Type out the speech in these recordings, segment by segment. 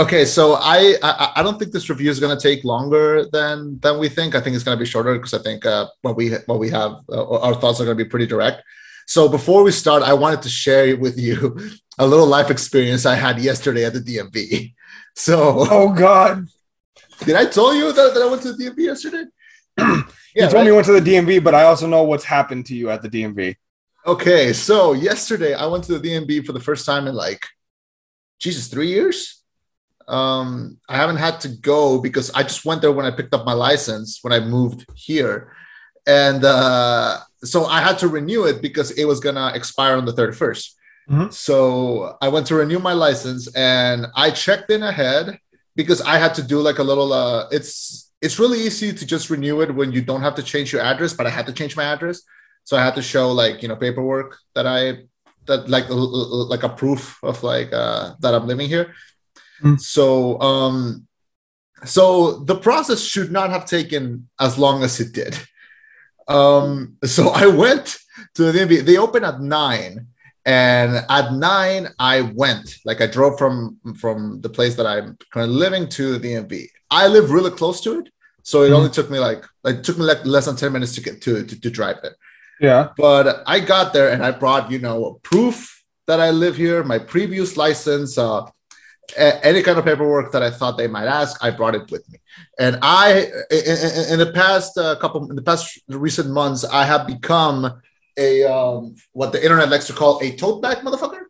Okay, so I, I I don't think this review is going to take longer than than we think. I think it's going to be shorter because I think uh, what we what we have uh, our thoughts are going to be pretty direct. So before we start, I wanted to share with you a little life experience I had yesterday at the DMV. So Oh God. did I tell you that, that I went to the DMV yesterday? yeah, you told me you went to the DMV, but I also know what's happened to you at the DMV. Okay, so yesterday I went to the DMV for the first time in like, Jesus, three years. Um, I haven't had to go because I just went there when I picked up my license when I moved here, and uh, so I had to renew it because it was gonna expire on the thirty Mhm. So I went to renew my license and I checked in ahead because I had to do like a little. Uh, it's it's really easy to just renew it when you don't have to change your address, but I had to change my address. So I had to show like you know paperwork that I that like like a proof of like uh, that I'm living here. Mm. So um, so the process should not have taken as long as it did. Um, so I went to the DMV. They open at nine, and at nine I went. Like I drove from from the place that I'm currently living to the DMV. I live really close to it, so it Mhm. only took me like it took me like less than ten minutes to get to to, to drive there. Yeah. But I got there and I brought, you know, proof that I live here, my previous license, uh, any kind of paperwork that I thought they might ask, I brought it with me. And I, in, in- the past uh, couple, in the past recent months, I have become a um, what the internet likes to call a tote bag motherfucker.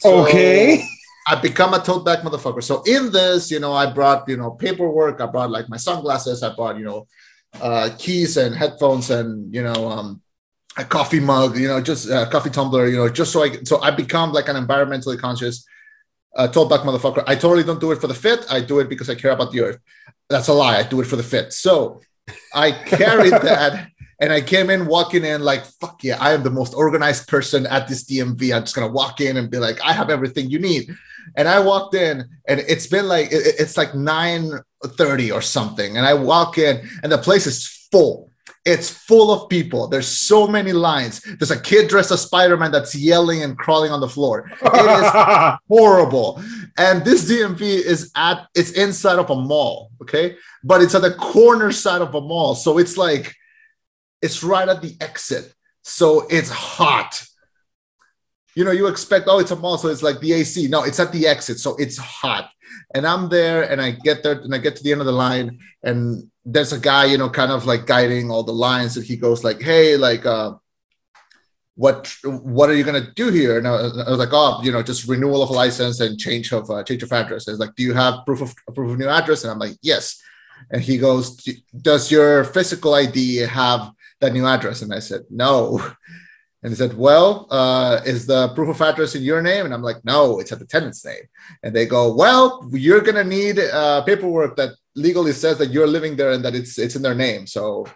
So Okay. I've become a tote bag motherfucker. So in this, you know, I brought, you know, paperwork. I brought like my sunglasses. I brought, you know, uh, keys and headphones and, you know, um, a coffee mug, you know, just a coffee tumbler, you know, just so I, so I become like an environmentally conscious uh, tote bag motherfucker. I totally don't do it for the fit. I do it because I care about the earth. That's a lie. I do it for the fit. So I carried that and I came in walking in like, fuck yeah, I am the most organized person at this DMV. I'm just going to walk in and be like, I have everything you need. And I walked in and it's been like, it- it's like 9.30 or something. And I walk in and the place is full. It's full of people. There's so many lines. There's a kid dressed as Spider-Man that's yelling and crawling on the floor. It is horrible. And this DMV is at it's inside of a mall, okay? But it's at the corner side of a mall. So it's like it's right at the exit. So it's hot. You know, you expect, oh, it's a mall, so it's like the AC. No, it's at the exit, so it's hot. And I'm there, and I get there, and I get to the end of the line, and there's a guy, you know, kind of like guiding all the lines, and he goes like, "Hey, like, uh, what what are you gonna do here?" And I, I was like, "Oh, you know, just renewal of license and change of uh, change of address." And like, "Do you have proof of proof of new address?" And I'm like, "Yes." And he goes, "Does your physical ID have that new address?" And I said, "No." And he said, Well, uh, is the proof of address in your name? And I'm like, No, it's at the tenant's name. And they go, Well, you're going to need uh, paperwork that legally says that you're living there and that it's, it's in their name. So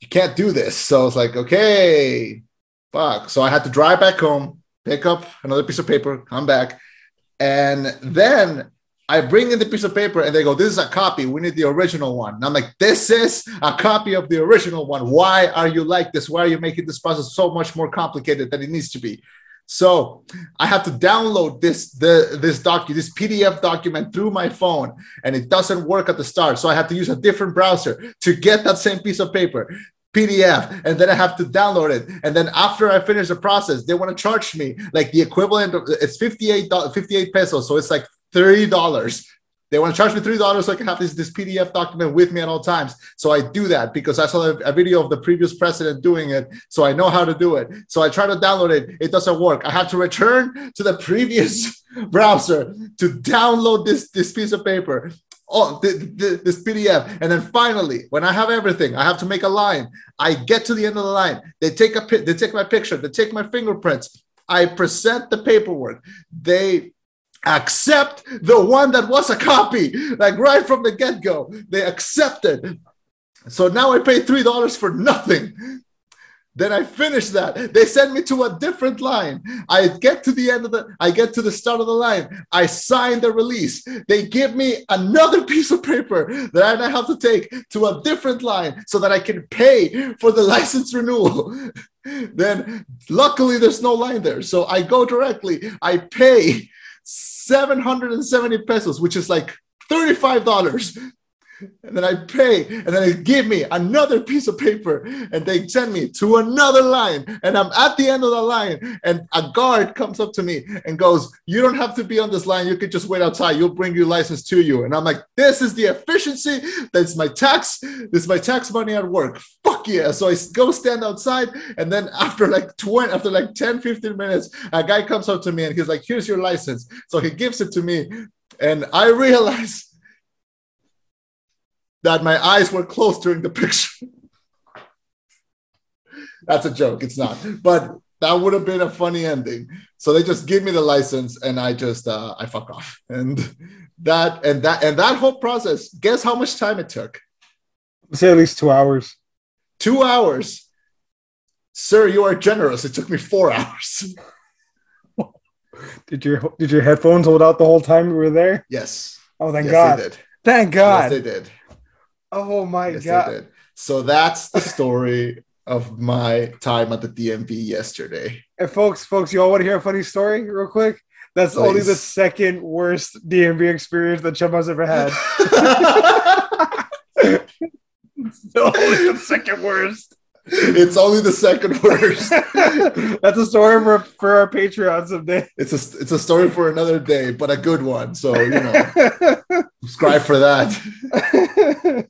you can't do this. So I was like, Okay, fuck. So I had to drive back home, pick up another piece of paper, come back. And then I bring in the piece of paper and they go, This is a copy. We need the original one. And I'm like, This is a copy of the original one. Why are you like this? Why are you making this process so much more complicated than it needs to be? So I have to download this the this document, this PDF document through my phone, and it doesn't work at the start. So I have to use a different browser to get that same piece of paper. PDF, and then I have to download it. And then after I finish the process, they want to charge me like the equivalent of it's 58, 58 pesos. So it's like $30. They want to charge me $3 so I can have this, this PDF document with me at all times. So I do that because I saw a, a video of the previous president doing it. So I know how to do it. So I try to download it. It doesn't work. I have to return to the previous browser to download this, this piece of paper. Oh, th- th- this PDF. And then finally, when I have everything, I have to make a line. I get to the end of the line. They take a they take my picture, they take my fingerprints. I present the paperwork. They accept the one that was a copy, like right from the get go. They accepted. So now I pay three dollars for nothing. Then I finish that. They send me to a different line. I get to the end of the, I get to the start of the line. I sign the release. They give me another piece of paper that I now have to take to a different line so that I can pay for the license renewal. then luckily there's no line there. So I go directly, I pay 770 pesos, which is like $35. And then I pay, and then they give me another piece of paper, and they send me to another line. And I'm at the end of the line, and a guard comes up to me and goes, You don't have to be on this line. You could just wait outside. You'll bring your license to you. And I'm like, This is the efficiency. That's my tax. This is my tax money at work. Fuck yeah. So I go stand outside, and then after like 20, after like 10, 15 minutes, a guy comes up to me and he's like, Here's your license. So he gives it to me, and I realize that my eyes were closed during the picture. That's a joke. It's not, but that would have been a funny ending. So they just give me the license, and I just uh, I fuck off, and that and that and that whole process. Guess how much time it took? Say at least two hours. Two hours. Sir, you are generous. It took me four hours. Did your did your headphones hold out the whole time you were there? Yes. Oh, thank yes, God! They did. Thank God! Yes, they did. Oh my Yes, God! So that's the story of my time at the DMV yesterday. And folks, folks, you all want to hear a funny story, real quick? That's only the second worst DMV experience that Chema has ever had. It's only the second worst. it's only the second worst. That's a story for, for our Patreon someday. It's a it's a story for another day, but a good one. So you know, subscribe for that.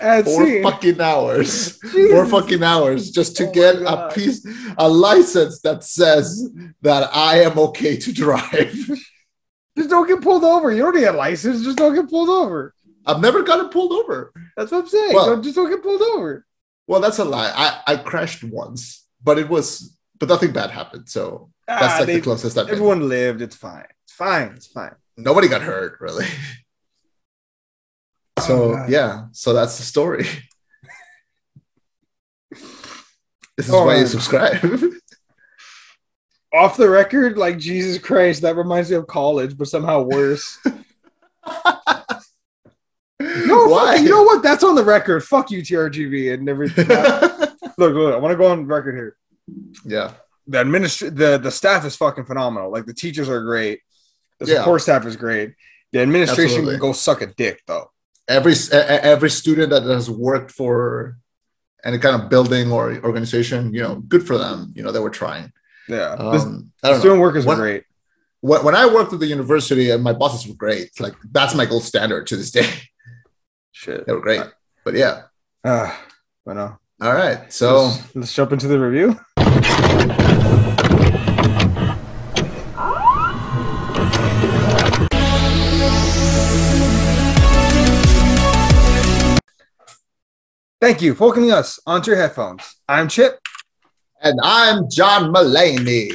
And Four see, fucking hours. Four fucking hours just to Oh get a piece, a license that says that I am okay to drive. just don't get pulled over. You don't need a license. Just don't get pulled over. I've never gotten pulled over. That's what I'm saying. Well- Don't- just don't get pulled over. Well, that's a lie. I, I crashed once, but it was, but nothing bad happened. So that's Ah, like they- the closest I've been. everyone lived. It's fine. It's fine. It's fine. Nobody got hurt, really. So Oh, yeah, so that's the story. This is Oh, why you subscribe. Off the record, like Jesus Christ, that reminds me of college, but somehow worse. No, why? you know what? That's on the record. Fuck you, TRGV, and everything. look, look, I want to go on record here. yeah, The administr- the the staff is fucking phenomenal. Like the teachers are great. The Yeah. support staff is great. The administration Absolutely. can go suck a dick though. Every every student that has worked for any kind of building or organization, you know, good for them. You know, they were trying. Yeah, Um, the I don't know. student workers are What- great. When, when I worked at the university, and my bosses were great. Like that's my gold standard to this day. Shit. They were great. But yeah. Ah, no. All right. So let's, let's jump into the review. Thank you for welcoming us onto your headphones. I'm Chip. and I'm John Mulaney.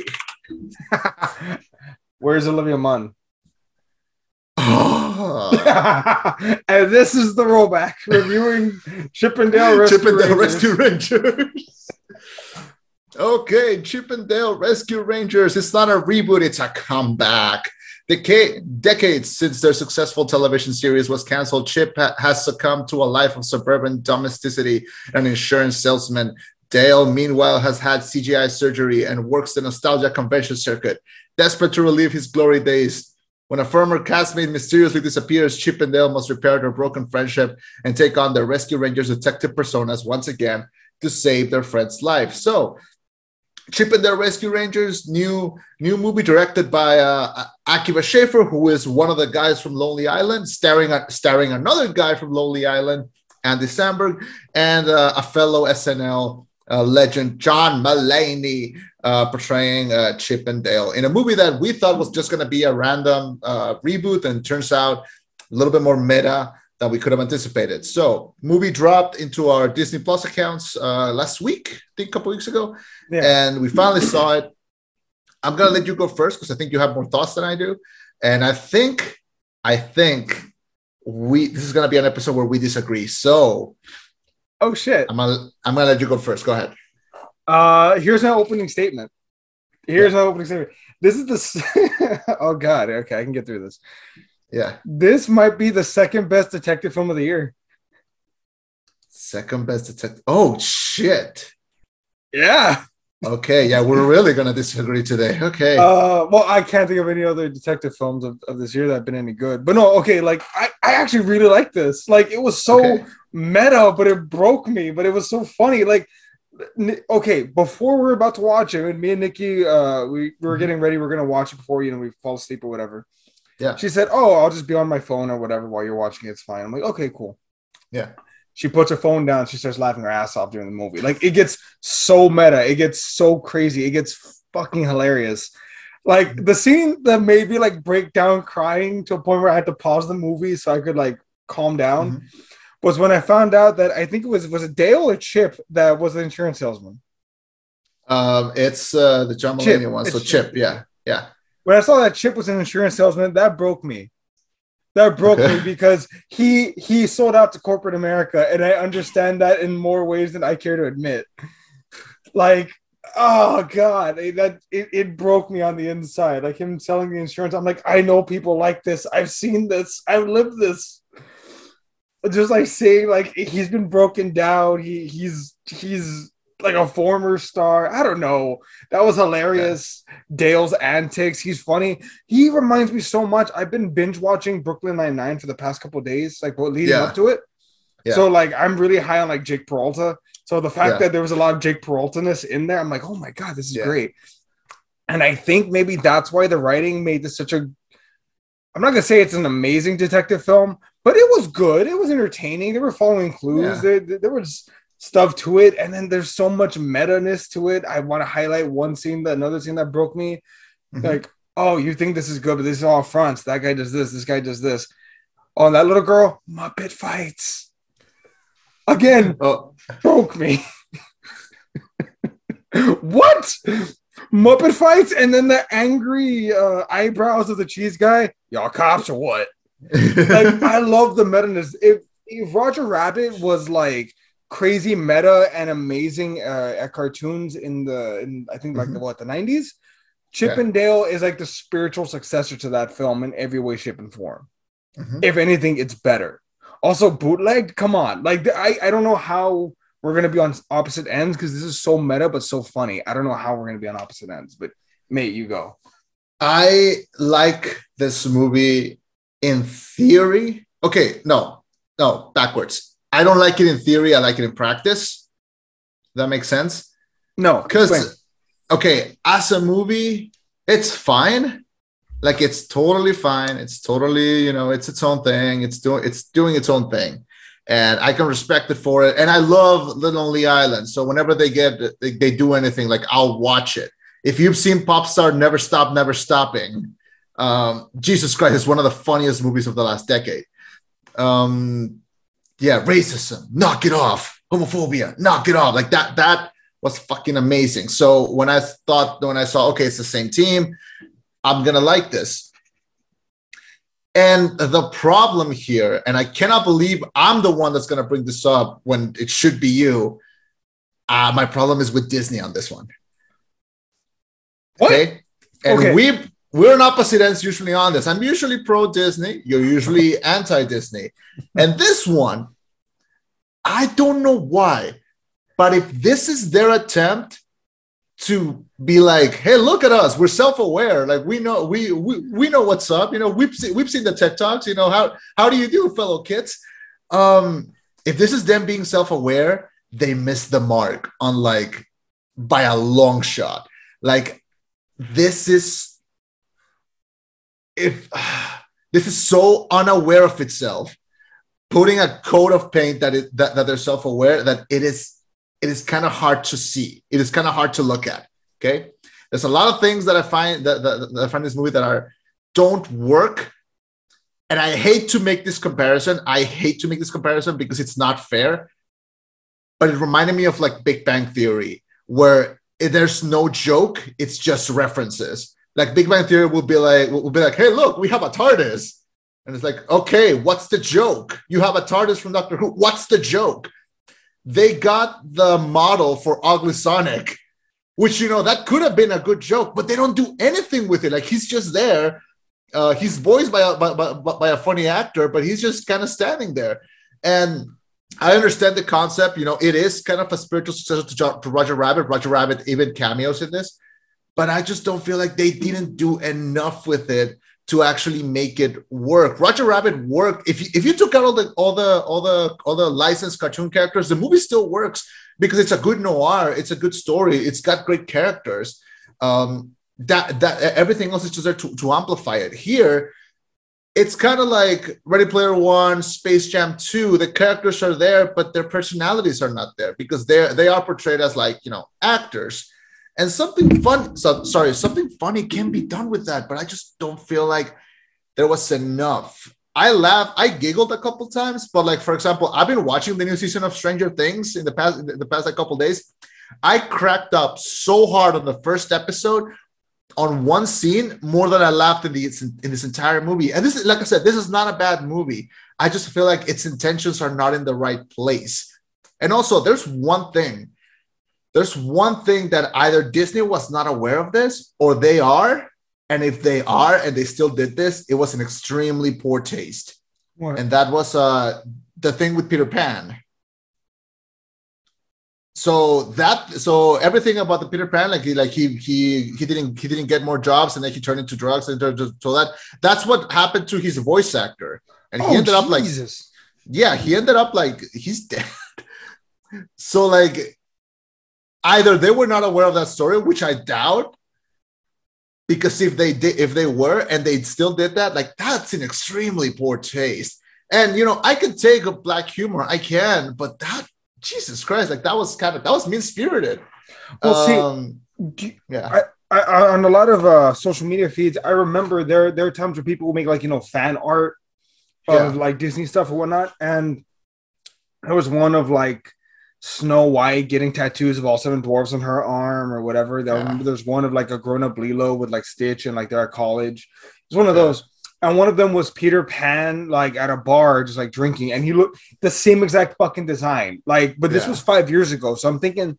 Where's Olivia Munn? And this is the rollback reviewing Chippendale Rescue and Dale Rangers. Rescue Rangers. okay, Chip and Dale Rescue Rangers. It's not a reboot, it's a comeback. Deca- decades since their successful television series was canceled, Chip ha- has succumbed to a life of suburban domesticity and insurance salesman. Dale, meanwhile, has had CGI surgery and works the nostalgia convention circuit, desperate to relive his glory days. When a former castmate mysteriously disappears, Chip and Dale must repair their broken friendship and take on their Rescue Rangers detective personas once again to save their friend's life. So, Chip and Dale Rescue Rangers, new new movie directed by uh, Akiva Schaffer, who is one of the guys from Lonely Island, starring starring another guy from Lonely Island, Andy Samberg, and uh, a fellow SNL uh, legend, John Mulaney, uh, portraying uh, Chip and Dale in a movie that we thought was just going to be a random uh, reboot, and turns out a little bit more meta than we could have anticipated. So, movie dropped into our Disney Plus accounts last week, I think a couple weeks ago, Yeah. and we finally saw it. I'm gonna let you go first because I think you have more thoughts than I do, and I think, I think we this is gonna be an episode where we disagree. So Oh shit. I'm gonna I'm gonna let you go first. Go ahead. Uh here's my opening statement. Here's my opening statement. This is the oh god, okay, I can get through this. Yeah, This might be the second best detective film of the year. second best detective. Oh shit! Yeah. Okay, yeah, we're really gonna disagree today. Okay. Uh, well, I can't think of any other detective films of, of this year that have been any good. But no, okay, like I, I actually really like this. Like it was so Okay. meta, but it broke me. But it was so funny. Like, okay, before we're about to watch it, and me and Nikki, uh, we, we were Mhm. getting ready. We are gonna watch it before you know we fall asleep or whatever. Yeah. She said, "Oh, I'll just be on my phone or whatever while you're watching it. It's fine." I'm like, "Okay, cool." Yeah. She puts her phone down. She starts laughing her ass off during the movie. Like it gets so meta. It gets so crazy. It gets fucking hilarious. Like the scene that made me like break down crying to a point where I had to pause the movie so I could like calm down Mhm. was when I found out that I think it was was it Dale or Chip that was the insurance salesman. Um, it's uh the John Chip. Mulaney one. So Chip, Chip. yeah, yeah. When I saw that Chip was an insurance salesman, that broke me. That broke Okay. me because he he sold out to corporate America, and I understand that in more ways than I care to admit. Like, oh god, it- that it, it broke me on the inside. Like him selling the insurance, I'm like, I know people like this. I've seen this. I've lived this. Just like saying, like he's been broken down. He he's he's like a former star. I don't know. That was hilarious. Dale's antics. He's funny. He reminds me so much. I've been binge watching Brooklyn Nine Nine for the past couple of days, like leading Yeah. up to it. Yeah. So like I'm really high on like Jake Peralta. So the fact Yeah. that there was a lot of Jake Peralta-ness in there, I'm like, oh my god, this is Yeah. great. And I think maybe that's why the writing made this such a. I'm not gonna say it's an amazing detective film, but it was good. It was entertaining. They were following clues. Yeah. There, there was stuff to it, and then there's so much meta-ness to it. I want to highlight one scene, that another scene that broke me. Mhm. Like, oh, you think this is good, but this is all fronts. That guy does this. This guy does this. Oh, and that little girl, Muppet fights. Again, Oh, broke me. what? Muppet fights and then the angry uh, eyebrows of the cheese guy. Y'all cops or what? Like I love the meta-ness. If if Roger Rabbit was like crazy meta and amazing uh, at cartoons in the in I think like the what the 90s, Chip Yeah. and Dale is like the spiritual successor to that film in every way, shape, and form Mhm. if anything, it's better. Also, bootleg, come on. Like, I, I don't know how we're going to be on opposite ends because this is so meta, but so funny. I don't know how we're going to be on opposite ends, but mate, you go. I like this movie in theory. Okay, no, no, backwards. I don't like it in theory. I like it in practice. That makes sense. No. Because, okay, as a movie, it's fine. Like it's totally fine. It's totally, you know, it's its own thing. It's doing, it's doing its own thing, and I can respect it for it. And I love Little Lonely Island. So whenever they get, they, they do anything, like I'll watch it. If you've seen Popstar, Never Stop, Never Stopping, um, Jesus Christ, it's one of the funniest movies of the last decade. Um, yeah, racism, knock it off. Homophobia, knock it off. Like that, that was fucking amazing. So when I thought, when I saw, okay, it's the same team, I'm gonna like this. And the problem here, and I cannot believe I'm the one that's gonna bring this up when it should be you. Uh, my problem is with Disney on this one. What? Okay. And Okay. we we're on opposite ends usually on this. I'm usually pro Disney. You're usually anti Disney. And this one, I don't know why, but if this is their attempt to be like, hey, look at us, we're self-aware, like we know we we, we know what's up. You know, we've seen, we've seen the TED talks. You know how how do you do, fellow kids? Um, if this is them being self-aware, they missed the mark on like by a long shot. Like this is if this is so unaware of itself putting a coat of paint that that, that they're self-aware that it is it is kind of hard to see. It is kind of hard to look at okay? There's a lot of things that i find that, that, that i find this movie that are don't work. And i hate to make this comparison. I hate to make this comparison because it's not fair. But it reminded me of like big bang theory where there's no joke. It's just references. Like big bang theory will be like will be like hey look we have a tardis and it's like, okay, what's the joke? You have a TARDIS from Doctor Who. What's the joke? They got the model for Ugly Sonic, which, you know, that could have been a good joke, but they don't do anything with it. Like, he's just there. Uh, he's voiced by a, by, by, by a funny actor, but he's just kind of standing there. And I understand the concept. You know, it is kind of a spiritual successor to, to Roger Rabbit. Roger Rabbit even cameos in this, but I just don't feel like they didn't do enough with it to actually make it work. Roger Rabbit worked. If you, if you took out all the all the all the all the licensed cartoon characters, the movie still works because it's a good noir. It's a good story. It's got great characters. Um, that that everything else is just there to, to amplify it. Here, it's kind of like Ready Player One, Space Jam 2. The characters are there, but their personalities are not there because they're they are portrayed as like you know actors. And something fun, so, sorry, something funny can be done with that, but I just don't feel like there was enough. I laughed, I giggled a couple times, but like for example, I've been watching the new season of Stranger Things in the past in the past like couple days. I cracked up so hard on the first episode on one scene more than I laughed in the in this entire movie. And this is like I said, this is not a bad movie. I just feel like its intentions are not in the right place. And also, there's one thing. There's one thing that either Disney was not aware of this or they are. And if they are and they still did this, it was an extremely poor taste. What? And that was uh the thing with Peter Pan so that so everything about the Peter Pan, like he like he he he didn't he didn't get more jobs and then he turned into drugs and so that that's what happened to his voice actor, and he oh, ended Jesus. up like yeah he ended up like he's dead. so like either they were not aware of that story, which I doubt, because if they did if they were and they still did that, like that's an extremely poor taste. And you know I can take a black humor, I can, but that Jesus Christ, like that was kind of that was mean spirited. Well, um, see, yeah. I, I, on a lot of uh, social media feeds, I remember there there are times where people will make like you know fan art of yeah. like Disney stuff or whatnot, and there was one of like Snow White getting tattoos of all seven dwarves on her arm or whatever. Yeah. there's one of like a grown up Lilo with like Stitch and like they're at college. It's one of yeah. those and one of them was Peter Pan, like at a bar, just like drinking, and he looked the same exact fucking design. Like, but this yeah. was five years ago, so I'm thinking,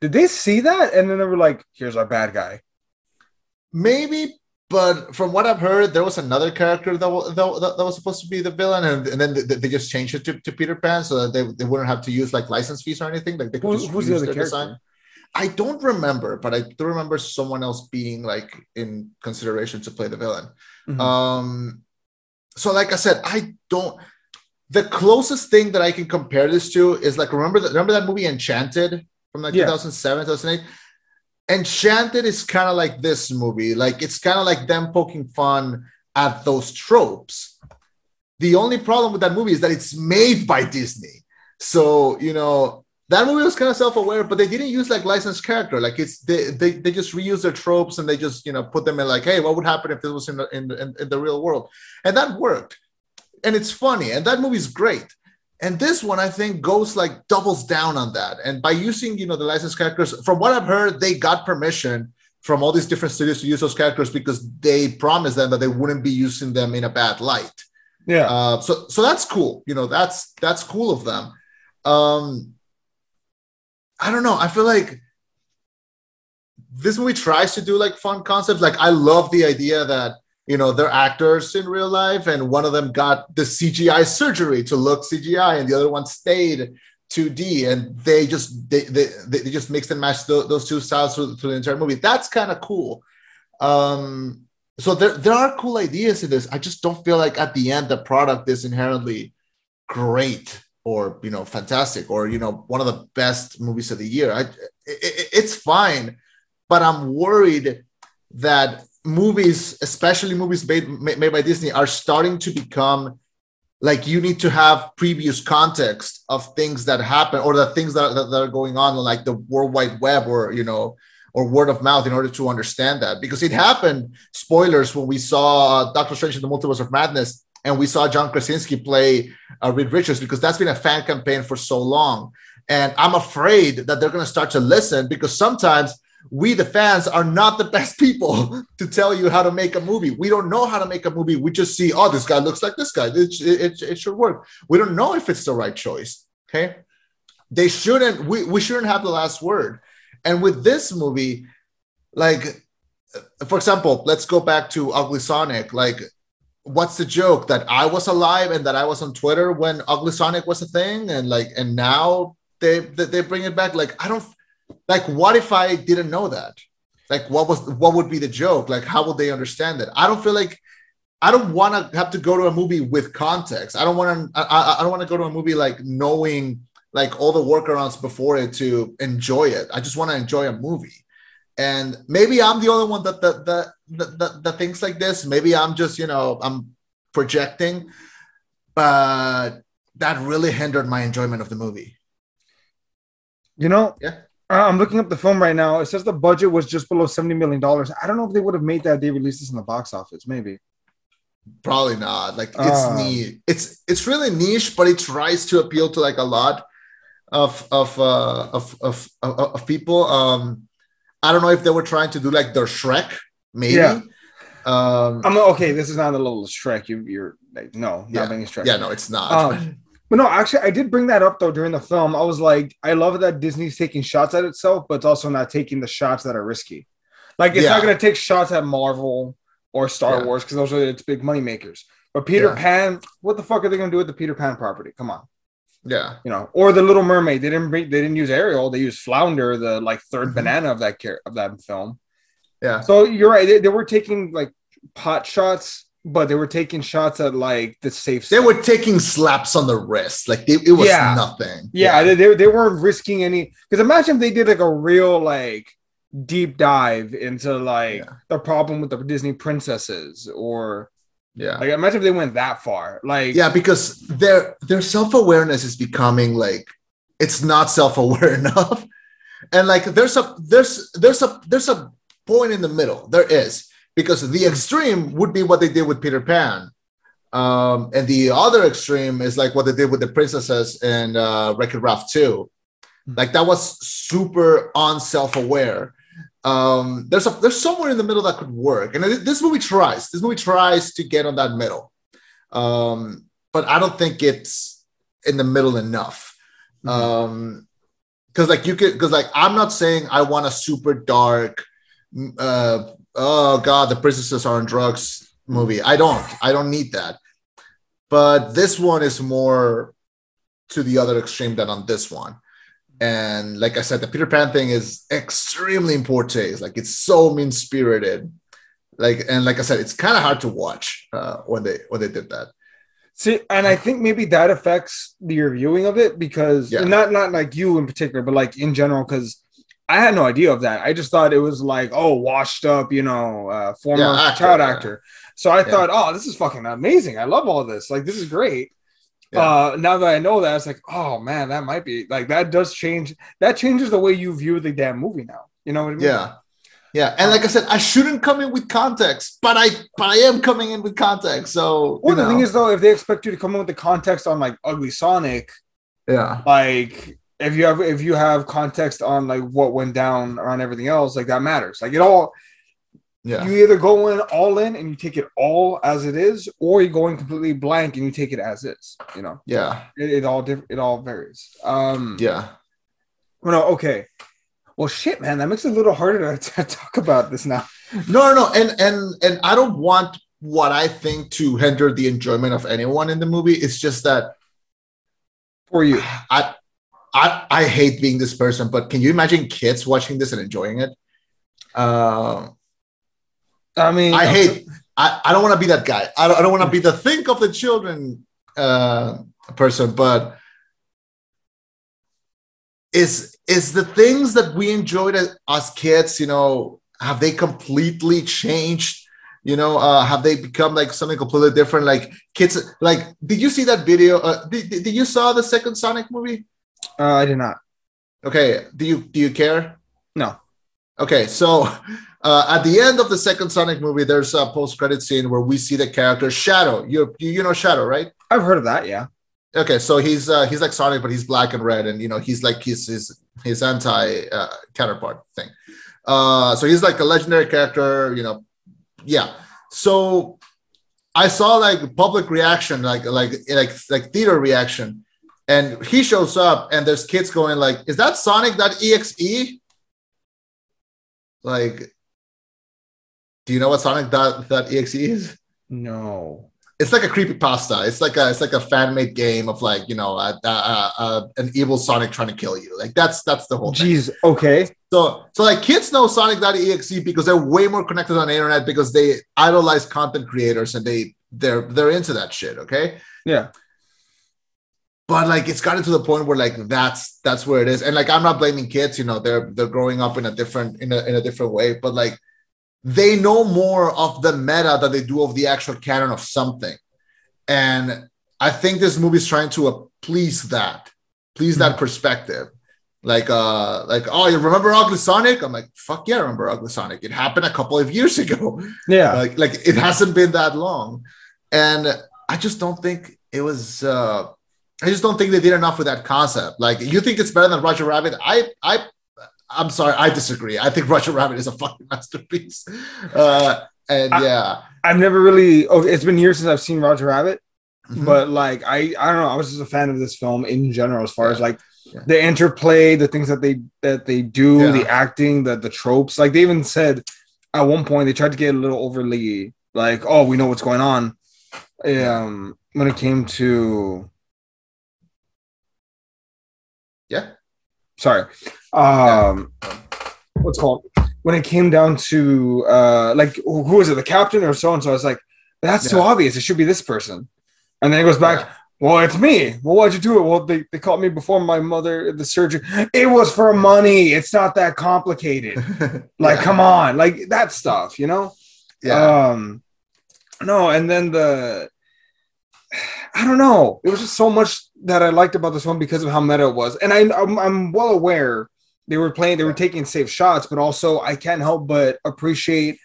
did they see that? And then they were like, "Here's our bad guy." Maybe, but from what I've heard, there was another character that, that, that was supposed to be the villain, and, and then they, they, just changed it to, to Peter Pan so that they, they wouldn't have to use like license fees or anything. Like they could who's, just who's the other character? Design. I don't remember, but I do remember someone else being like in consideration to play the villain. Mm-hmm. Um, so like I said, I don't. The closest thing that I can compare this to is like remember that remember that movie Enchanted from like yeah. 2007 2008. Enchanted is kind of like this movie, like it's kind of like them poking fun at those tropes. The only problem with that movie is that it's made by Disney. So, you know, that movie was kind of self-aware, but they didn't use like licensed character. Like it's they, they they just reuse their tropes and they just you know put them in like, hey, what would happen if this was in the in, in, in the real world? And that worked. And it's funny, and that movie's great. And this one, I think, goes like doubles down on that. And by using, you know, the licensed characters, from what I've heard, they got permission from all these different studios to use those characters because they promised them that they wouldn't be using them in a bad light. Yeah. Uh, so so that's cool. You know, that's that's cool of them. Um, I don't know. I feel like this movie tries to do like fun concepts. Like I love the idea that you know they're actors in real life, and one of them got the CGI surgery to look CGI, and the other one stayed 2D, and they just they they, they just mix and match the, those two styles through, through the entire movie. That's kind of cool. Um, so there there are cool ideas in this. I just don't feel like at the end the product is inherently great or you know fantastic or you know one of the best movies of the year I, it, it's fine but i'm worried that movies especially movies made, made by disney are starting to become like you need to have previous context of things that happen or the things that, that, that are going on like the world wide web or you know or word of mouth in order to understand that because it happened spoilers when we saw doctor strange in the multiverse of madness and we saw John Krasinski play uh, Reed Richards because that's been a fan campaign for so long. And I'm afraid that they're going to start to listen because sometimes we, the fans, are not the best people to tell you how to make a movie. We don't know how to make a movie. We just see, oh, this guy looks like this guy. It, it, it should work. We don't know if it's the right choice. Okay. They shouldn't, we, we shouldn't have the last word. And with this movie, like, for example, let's go back to Ugly Sonic. Like, what's the joke that I was alive and that I was on Twitter when Ugly Sonic was a thing, and like, and now they they, they bring it back. Like, I don't like. What if I didn't know that? Like, what was what would be the joke? Like, how would they understand it? I don't feel like I don't want to have to go to a movie with context. I don't want to. I, I don't want to go to a movie like knowing like all the workarounds before it to enjoy it. I just want to enjoy a movie. And maybe I'm the only one that that that that, that, that thinks like this. Maybe I'm just you know I'm projecting, but that really hindered my enjoyment of the movie. You know, Yeah. Uh, I'm looking up the film right now. It says the budget was just below seventy million dollars. I don't know if they would have made that. They released this in the box office, maybe. Probably not. Like it's Um, niche. It's it's really niche, but it tries to appeal to like a lot of of uh of of of, of people. Um, I don't know if they were trying to do like their Shrek, maybe. Yeah. Um, I'm okay. This is not the little Shrek. You, you're like, no, not yeah, being Shrek. yeah, no, it's not. Um, but no, actually, I did bring that up though during the film. I was like, I love that Disney's taking shots at itself, but it's also not taking the shots that are risky. Like, it's not going to take shots at Marvel or Star Yeah. Wars because those are its big money makers. But Peter Yeah. Pan, what the fuck are they going to do with the Peter Pan property? Come on, yeah, you know, or the Little Mermaid. They didn't bring, they didn't use Ariel. They used Flounder, the like 3rd Mhm. banana of that care of that film. yeah, So you're right. They, they were taking like pot shots, but they were taking shots at like the safe. they stuff. were taking slaps on the wrist, like they, it was Yeah. nothing. Yeah, They, they, they weren't risking any. Because imagine if they did like a real like deep dive into like Yeah. the problem with the Disney princesses, or yeah. like imagine if they went that far. Like yeah because their their self-awareness is becoming like it's not self-aware enough and like there's a there's there's a there's a point in the middle there is because the extreme would be what they did with peter pan. Um and the other extreme is like what they did with the princesses and uh Wreck-It Ralph 2 like that was super unself-aware. Um there's a there's somewhere in the middle that could work. And this movie tries this movie tries to get on that middle. Um but i don't think it's in the middle enough. Mhm. um because like you could because like i'm not saying i want a super dark uh oh god the princesses are on drugs movie i don't i don't need that but this one is more to the other extreme than on this one and like i said the peter pan thing is extremely important. like it's so mean spirited like and like i said it's kind of hard to watch uh when they when they did that see, and I think maybe that affects your viewing of it because Yeah. not not like you in particular, but like in general because. I had no idea of that. I just thought it was like, oh, washed up, you know, uh, former Yeah, actor, child yeah. actor. So I Yeah. thought, oh, this is fucking amazing. I love all this. Like, this is great. Yeah. Uh, now that I know that, it's like, oh man, that might be like that does change. That changes the way you view the damn movie now. You know what I mean? Yeah. Yeah. And like I said, I shouldn't come in with context, but I but I am coming in with context. So Well, the know. thing is, though, if they expect you to come in with the context on like Ugly Sonic, yeah. like if you have if you have context on like what went down around everything else, like that matters. Like it all, Yeah. you either go in all in and you take it all as it is, or you go in completely blank and you take it as is. You know, Yeah. it, it all diff- it all varies. Um, Yeah. Well, no, okay. Well, shit, man, that makes it a little harder to, to talk about this now. No, no, no. And and and I don't want what I think to hinder the enjoyment of anyone in the movie. It's just that For you, I I I hate being this person, but can you imagine kids watching this and enjoying it? Um I mean, I hate. I, I don't want to be that guy. I don't, I don't want to be the think of the children uh, person, but is is the things that we enjoyed as, as kids, you know, have they completely changed? You know, uh, have they become like something completely different? Like kids, like, did you see that video? Uh, did, did you saw the second Sonic movie? Uh, I did not. Okay, do you do you care? No. Okay, so uh, at the end of the second Sonic movie, there's a post-credit scene where we see the character Shadow. You you, you know Shadow, right? I've heard of that. Yeah. Okay, so he's uh, he's like Sonic, but he's black and red, and you know he's like his his his anti uh, counterpart thing. Uh, so he's like a legendary character, you know. Yeah. So I saw like public reaction, like like like like theater reaction, and he shows up, and there's kids going like, "Is that Sonic.exe?" Like, do you know what Sonic.exe is? No. it's like a creepy pasta. It's like a it's like a fan made game of like you know uh, uh, uh, an evil Sonic trying to kill you. Like that's that's the whole thing. Jeez. Okay. So so like kids know Sonic.exe because they're way more connected on the internet because they idolize content creators and they they're they're into that shit. Okay. Yeah. But like it's gotten to the point where like that's that's where it is. And like I'm not blaming kids, you know, they're they're growing up in a different in a in a different way, but like they know more of the meta than they do of the actual canon of something. And I think this movie is trying to uh, please that, please that Mm-hmm. perspective. Like, uh, like, oh, you remember Ugly Sonic? I'm like, fuck yeah, I remember Ugly Sonic. It happened a couple of years ago. Yeah. Like, like it hasn't been that long. And I just don't think it was uh I just don't think they did enough with that concept. Like, you think it's better than Roger Rabbit? I I I'm sorry, I disagree. I think Roger Rabbit is a fucking masterpiece. Uh, and I- yeah, I've never really. Oh, it's been years since I've seen Roger Rabbit, Mhm. but like I, I don't know. I was just a fan of this film in general, as far as like Yeah. the interplay, the things that they that they do, Yeah. the acting, the the tropes. Like they even said at one point they tried to get a little overly like, oh, we know what's going on. Um, when it came to sorry. Um what's called? When it came down to uh like who was it the captain or so and so i was like that's so obvious. It should be this person. And then it goes back well it's me. Well why'd you do it? Well they, they called me before my mother the surgery. It was for money. It's not that complicated. Like Yeah. come on. Like that stuff you know? Yeah, um no and then the i don't know. It was just so much that i liked about this one because of how meta it was. And I, I'm, I'm well aware they were playing they were taking safe shots but also i can't help but appreciate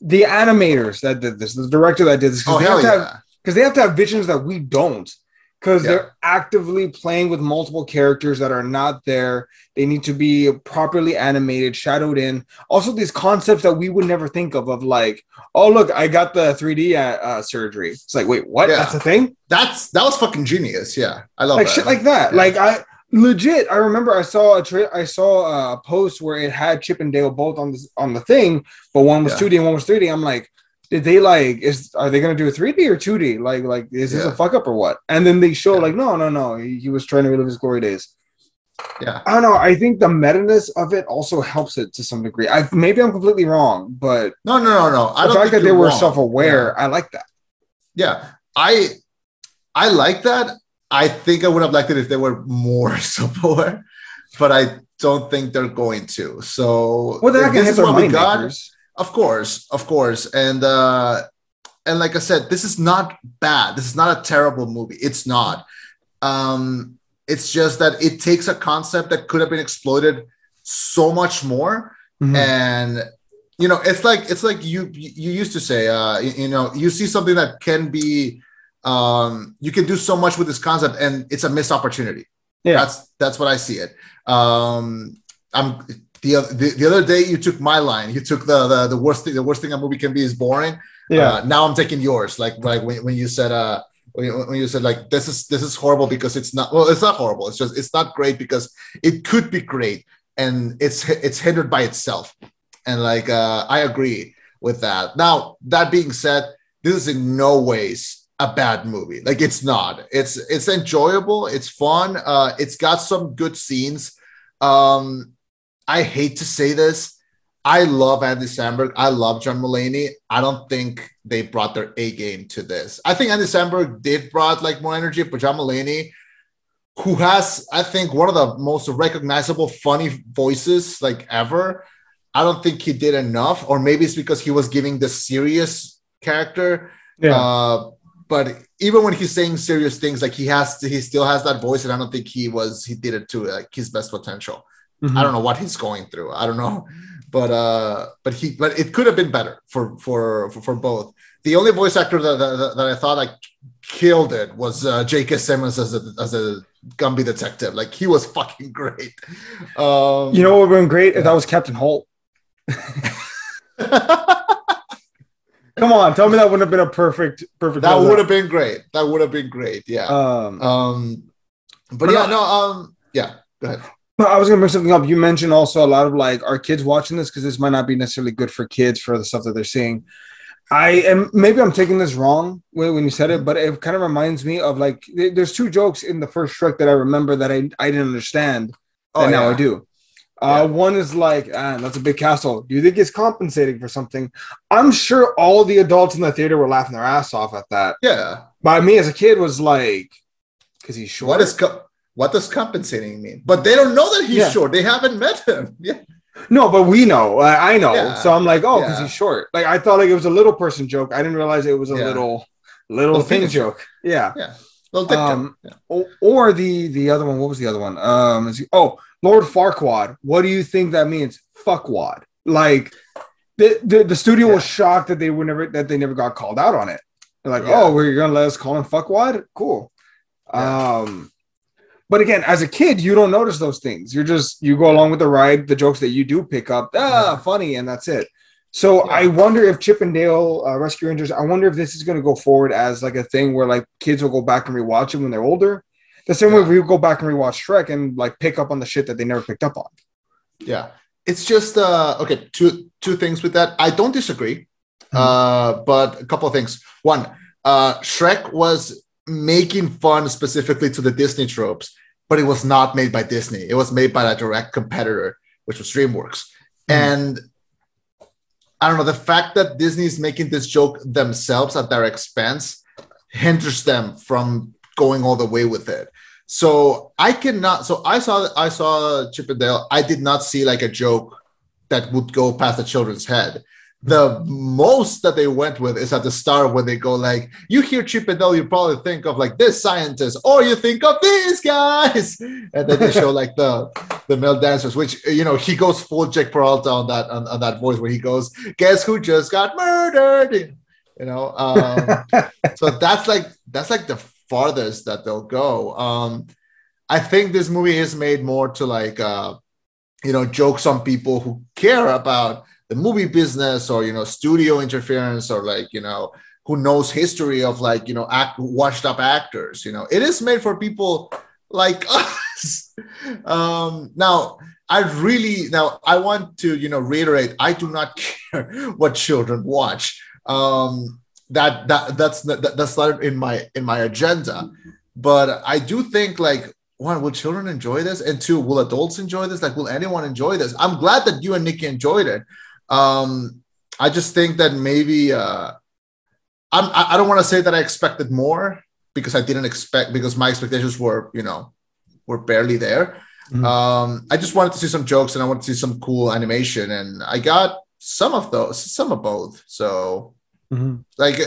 the animators that did this the director that did this because oh they, have to have yeah, because they have to have visions that we don't because Yeah. they're actively playing with multiple characters that are not there they need to be properly animated shadowed in also these concepts that we would never think of of like oh look i got the 3d uh, uh, surgery it's like wait what Yeah. that's a thing that's that was fucking genius. Yeah, I love like that. shit like that Yeah. like i legit i remember i saw a tra- i saw a post where it had chip and dale both on this on the thing but one was Yeah. 2d and one was 3d i'm like did they like is are they gonna do a 3d or 2d like like is this a fuck up or what and then they show Yeah. like no no no he, he was trying to relive his glory days yeah, i don't know i think the meta-ness of it also helps it to some degree i maybe i'm completely wrong but no, no, no, no. I the don't fact think that they were wrong. self-aware i like that Yeah, I I like that. I think I would have liked it if they were more self-aware, but I don't think they're going to. So well they're not gonna hit their money makers Of course, of course, and uh, and like I said, this is not bad. This is not a terrible movie. It's not. Um, it's just that it takes a concept that could have been exploited so much more Mhm. and you know it's like it's like you you used to say uh you, you know you see something that can be um you can do so much with this concept and it's a missed opportunity yeah that's that's what i see it um i'm the, oth- the the other day you took my line. You took the the, the worst thing the worst thing a movie can be is boring. Yeah. Uh, now i'm taking yours. Like like when, when you said uh when you, when you said like this is this is horrible because it's not well it's not horrible. It's just it's not great because it could be great and it's it's hindered by itself. And like uh i agree with that. Now that being said this is in no ways a bad movie. Like it's not. It's it's enjoyable. It's fun. Uh it's got some good scenes. Um i hate to say this I love Andy Samberg. I love John Mulaney. I don't think they brought their A game to this. I think Andy Samberg did brought like more energy, but John Mulaney, who has I think one of the most recognizable funny voices like ever, I don't think he did enough. Or maybe it's because he was giving the serious character. yeah Uh, but even when he's saying serious things, like he has to, he still has that voice, and I don't think he was he did it to like his best potential. Mhm. I don't know what he's going through. I don't know, but uh, but he, but it could have been better for for for, for both. The only voice actor that, that, that I thought like killed it was uh, J.K. Simmons as a as a Gumby detective. Like he was fucking great. Um, You know what would have been great if that was Captain Holt. Come on, tell me that wouldn't have been a perfect, perfect. that would have been great. That would have been great. Yeah. Um, Um, but But yeah, no- no. Um, yeah. Go ahead. But I was gonna bring something up. You mentioned also a lot of like, are kids watching this because this might not be necessarily good for kids for the stuff that they're seeing. I am maybe I'm taking this wrong when, when you said it, but it kind of reminds me of like there's two jokes in the first Shrek that I remember that I, I didn't understand. Oh, and now. I do. Uh, One is like, ah, that's a big castle. Do you think it's compensating for something? I'm sure all the adults in the theater were laughing their ass off at that. Yeah. But me as a kid was like, because he's short. What is co- what does compensating mean? But they don't know that he's Yeah. short. They haven't met him. Yeah. No, but we know. I, I know. Yeah. So I'm like, oh, because Yeah. he's short. Like I thought like it was a little person joke. I didn't realize it was a Yeah. little little Little thing thing joke. Yeah. Joke. Um, Yeah. Or, or the the other one. What was the other one? Um. oh, Lord Farquaad. What do you think that means? Fuckwad. Like the the, the studio was shocked that they were never that they never got called out on it. They're like, Yeah. oh, we're gonna let us call him fuckwad? Cool. Yeah. Um. But again, as a kid, you don't notice those things. You're just you go along with the ride, the jokes that you do pick up, ah, Yeah. funny, and that's it. So Yeah. I wonder if Chip n Dale uh, Rescue Rangers. I wonder if this is going to go forward as like a thing where like kids will go back and rewatch it when they're older. The same way we go back and rewatch Shrek and like pick up on the shit that they never picked up on. Yeah. It's just uh okay, two two things with that. I don't disagree. Mhm. Uh but a couple of things. One, uh Shrek was making fun specifically to the Disney tropes, but it was not made by Disney. It was made by a direct competitor, which was DreamWorks. Mhm. And I don't know, the fact that Disney's making this joke themselves at their expense hinders them from going all the way with it. So I cannot. So I saw I saw Chip n Dale. I did not see like a joke that would go past the children's head. The most that they went with is at the start when they go like, you hear chip and Chippendale, you probably think of like this scientist, or you think of these guys, and then they show like the the male dancers, which you know he goes full Jake Peralta on that on, on that voice where he goes, guess who just got murdered, you know. Um, so that's like that's like the farthest that they'll go. Um, I think this movie is made more to like uh, you know jokes on people who care about the movie business or you know studio interference or like you know who knows history of like you know act washed up actors. You know, it is made for people like us. um, now. I really now I want to you know reiterate I do not care what children watch. Um, that that that's that, that's not in my in my agenda but i do think like one will children enjoy this and two will adults enjoy this like will anyone enjoy this i'm glad that you and nikki enjoyed it um i just think that maybe uh i'm i, don't want to say that i expected more because i didn't expect because my expectations were you know were barely there Mhm. um i just wanted to see some jokes and i wanted to see some cool animation and i got some of those some of both so Mhm. like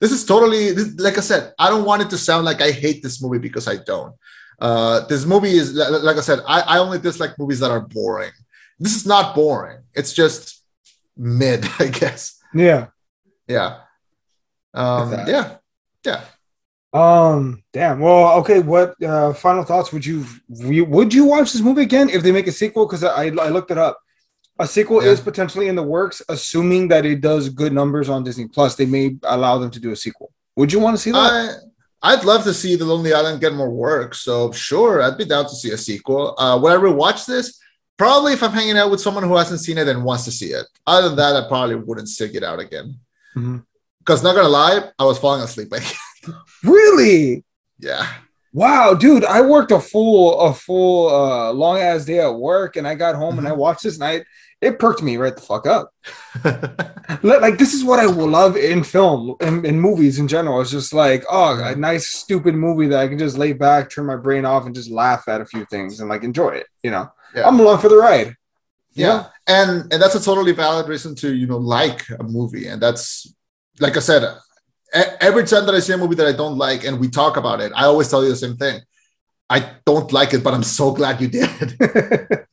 this is totally this, like I said, I don't want it to sound like I hate this movie because I don't. Uh, this movie is like I said, I, I only dislike movies that are boring. This is not boring. It's just mid, I guess. Yeah. Yeah. Um, yeah. Yeah. Um. Damn. Well. Okay. What uh, final thoughts would you would you watch this movie again if they make a sequel? Because I I looked it up. A sequel Yeah. is potentially in the works, assuming that it does good numbers on Disney Plus. They may allow them to do a sequel. Would you want to see that? I I'd love to see the Lonely Island get more work. So sure, I'd be down to see a sequel. Uh, would I rewatch this? Probably if I'm hanging out with someone who hasn't seen it and wants to see it. Other than that, I probably wouldn't stick it out again. Mhm. Because not gonna lie, I was falling asleep. Really? yeah. Wow, dude! I worked a full a full uh, long ass day at work, and I got home and I watched this, and I it perked me right the fuck up. Like this is what I will love in film in, in movies in general. It's just like oh, a nice stupid movie that I can just lay back, turn my brain off, and just laugh at a few things and like enjoy it. You know, Yeah. I'm along for the ride. yeah and and that's a totally valid reason to you know like a movie and that's like i said every time that i see a movie that i don't like and we talk about it i always tell you the same thing i don't like it but i'm so glad you did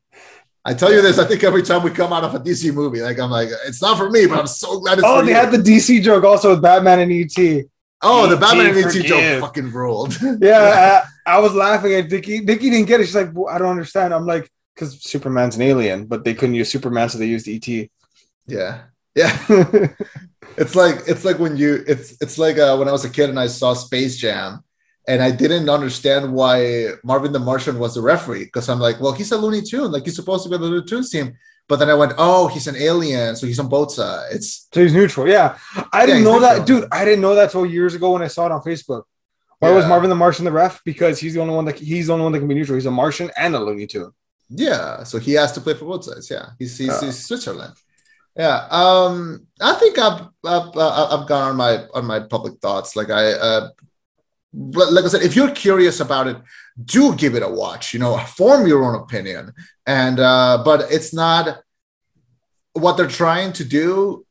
i tell you this i think every time we come out of a dc movie like i'm like it's not for me but i'm so glad it's oh, for they you. had the DC joke also with Batman and ET. oh the batman and et forgive. joke fucking ruled Yeah, I, I was laughing at Nikki. Nikki didn't get it. She's like, well, I don't understand. I'm like, because Superman's an alien, but they couldn't use Superman, so they used ET. yeah yeah It's like it's like when you it's it's like uh, when I was a kid and I saw Space Jam, and I didn't understand why Marvin the Martian was the referee because I'm like, well, he's a Looney Tune, like he's supposed to be on the Looney Tunes team. But then I went, oh, he's an alien, so he's on both sides. It's So he's neutral. Yeah, I didn't know that, dude. I didn't know that till years ago when I saw it on Facebook. Why was Marvin the Martian the ref? Because he's the only one that he's the only one that can be neutral. He's a Martian and a Looney Tune. Yeah, so he has to play for both sides. Yeah, he's he's, Yeah. he's Switzerland. Yeah, um, I think I've I've, uh, I've gone on my on my public thoughts. Like I, uh, like I said, if you're curious about it, do give it a watch. You know, form your own opinion. And uh, but it's not what they're trying to do.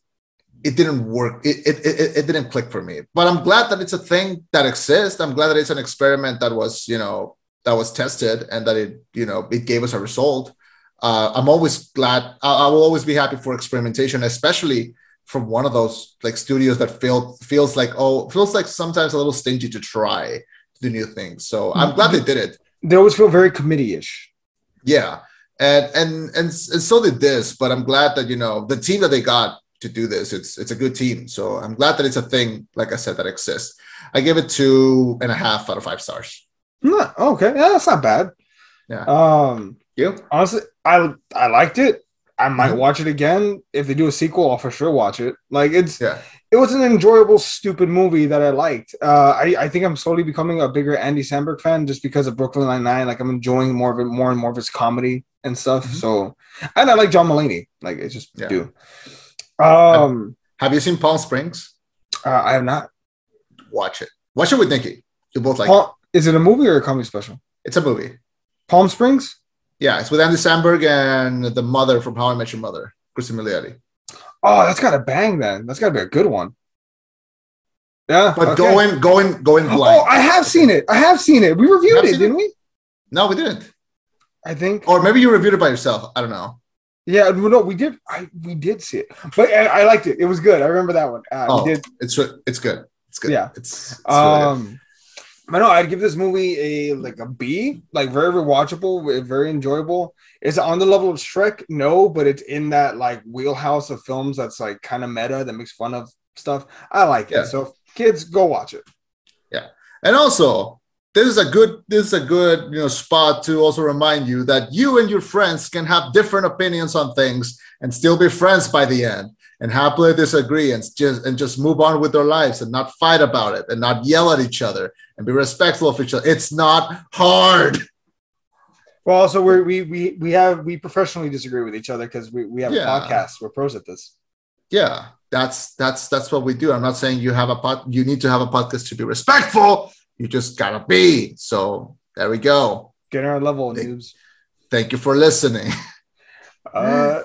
It didn't work. It, it, it, it didn't click for me. But I'm glad that it's a thing that exists. I'm glad that it's an experiment that was, you know, that was tested and that it, you know, it gave us a result. Uh, I'm always glad. I, I will always be happy for experimentation, especially from one of those like studios that feel feels like oh feels like sometimes a little stingy to try to do new things. So I'm glad they did it. They always feel very committee-ish. Yeah, and and and and so did this. But I'm glad that you know the team that they got to do this. It's it's a good team. So I'm glad that it's a thing. Like I said, that exists. I give it two and a half out of five stars. No, okay, yeah, that's not bad. Yeah. Um, You? honestly, I I liked it. I might Mhm. watch it again if they do a sequel. I'll for sure watch it. Like it's Yeah. it was an enjoyable, stupid movie that I liked. Uh, I I think I'm slowly becoming a bigger Andy Samberg fan just because of Brooklyn Nine Nine. Like I'm enjoying more of it, more and more of his comedy and stuff. Mhm. So, and I like John Mulaney. Like I just Yeah. do. Um, Have you seen Palm Springs? uh, I have not. Watch it. Watch it with Nikki. You both like. it. Palm, is it a movie or a comedy special? It's a movie. Palm Springs. Yeah, it's with Andy Samberg and the mother from How I Met Your Mother, Christy Milioti. Oh, that's got to bang then. That's got to be a good one. Yeah, But okay. going, going, going Oh, blind. Oh, I have seen it. I have seen it. We reviewed it, didn't we? no, we didn't. I think. Or maybe you reviewed it by yourself. I don't know. Yeah, no, we did. I we did see it, but I, I liked it. It was good. I remember that one. Uh, Oh, did. it's it's good. It's good. Yeah. it's, it's really good. But no, I'd give this movie a like a B. Like very rewatchable, very enjoyable. Is it on the level of Shrek? No, but it's in that like wheelhouse of films that's like kind of meta that makes fun of stuff. I like Yeah. it. So kids, go watch it. Yeah, and also, this is a good this is a good you know spot to also remind you that you and your friends can have different opinions on things and still be friends by the end and happily disagree and just and just move on with their lives and not fight about it and not yell at each other and be respectful of each other. It's not hard. Well, also we're, we we we have we professionally disagree with each other because we, we have Yeah. a podcast. We're pros at this. Yeah, that's that's that's what we do. I'm not saying you have a pod you need to have a podcast to be respectful. You just gotta be. So there we go. Get on our level, Hey. noobs. Thank you for listening. Uh,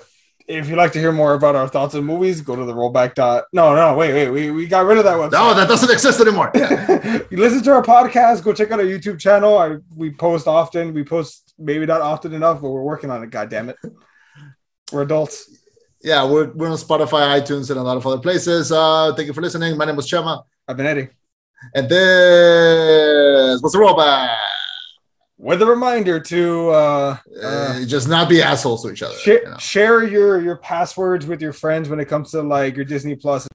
if you'd like to hear more about our thoughts on movies, go to the rollback dot. No, no, wait, wait, we, we got rid of that website. No, that doesn't exist anymore. you listen to our podcast. Go check out our YouTube channel. I we post often. We post maybe not often enough, but we're working on it. God damn it, we're adults. yeah, we're, we're on Spotify, iTunes, and a lot of other places. Uh, thank you for listening. My name was Chema. I've been Eddie. And this was the rollback. With a reminder to uh, uh, Uh, just not be assholes to each other. share you know. share your your passwords with your friends when it comes to like your Disney Plus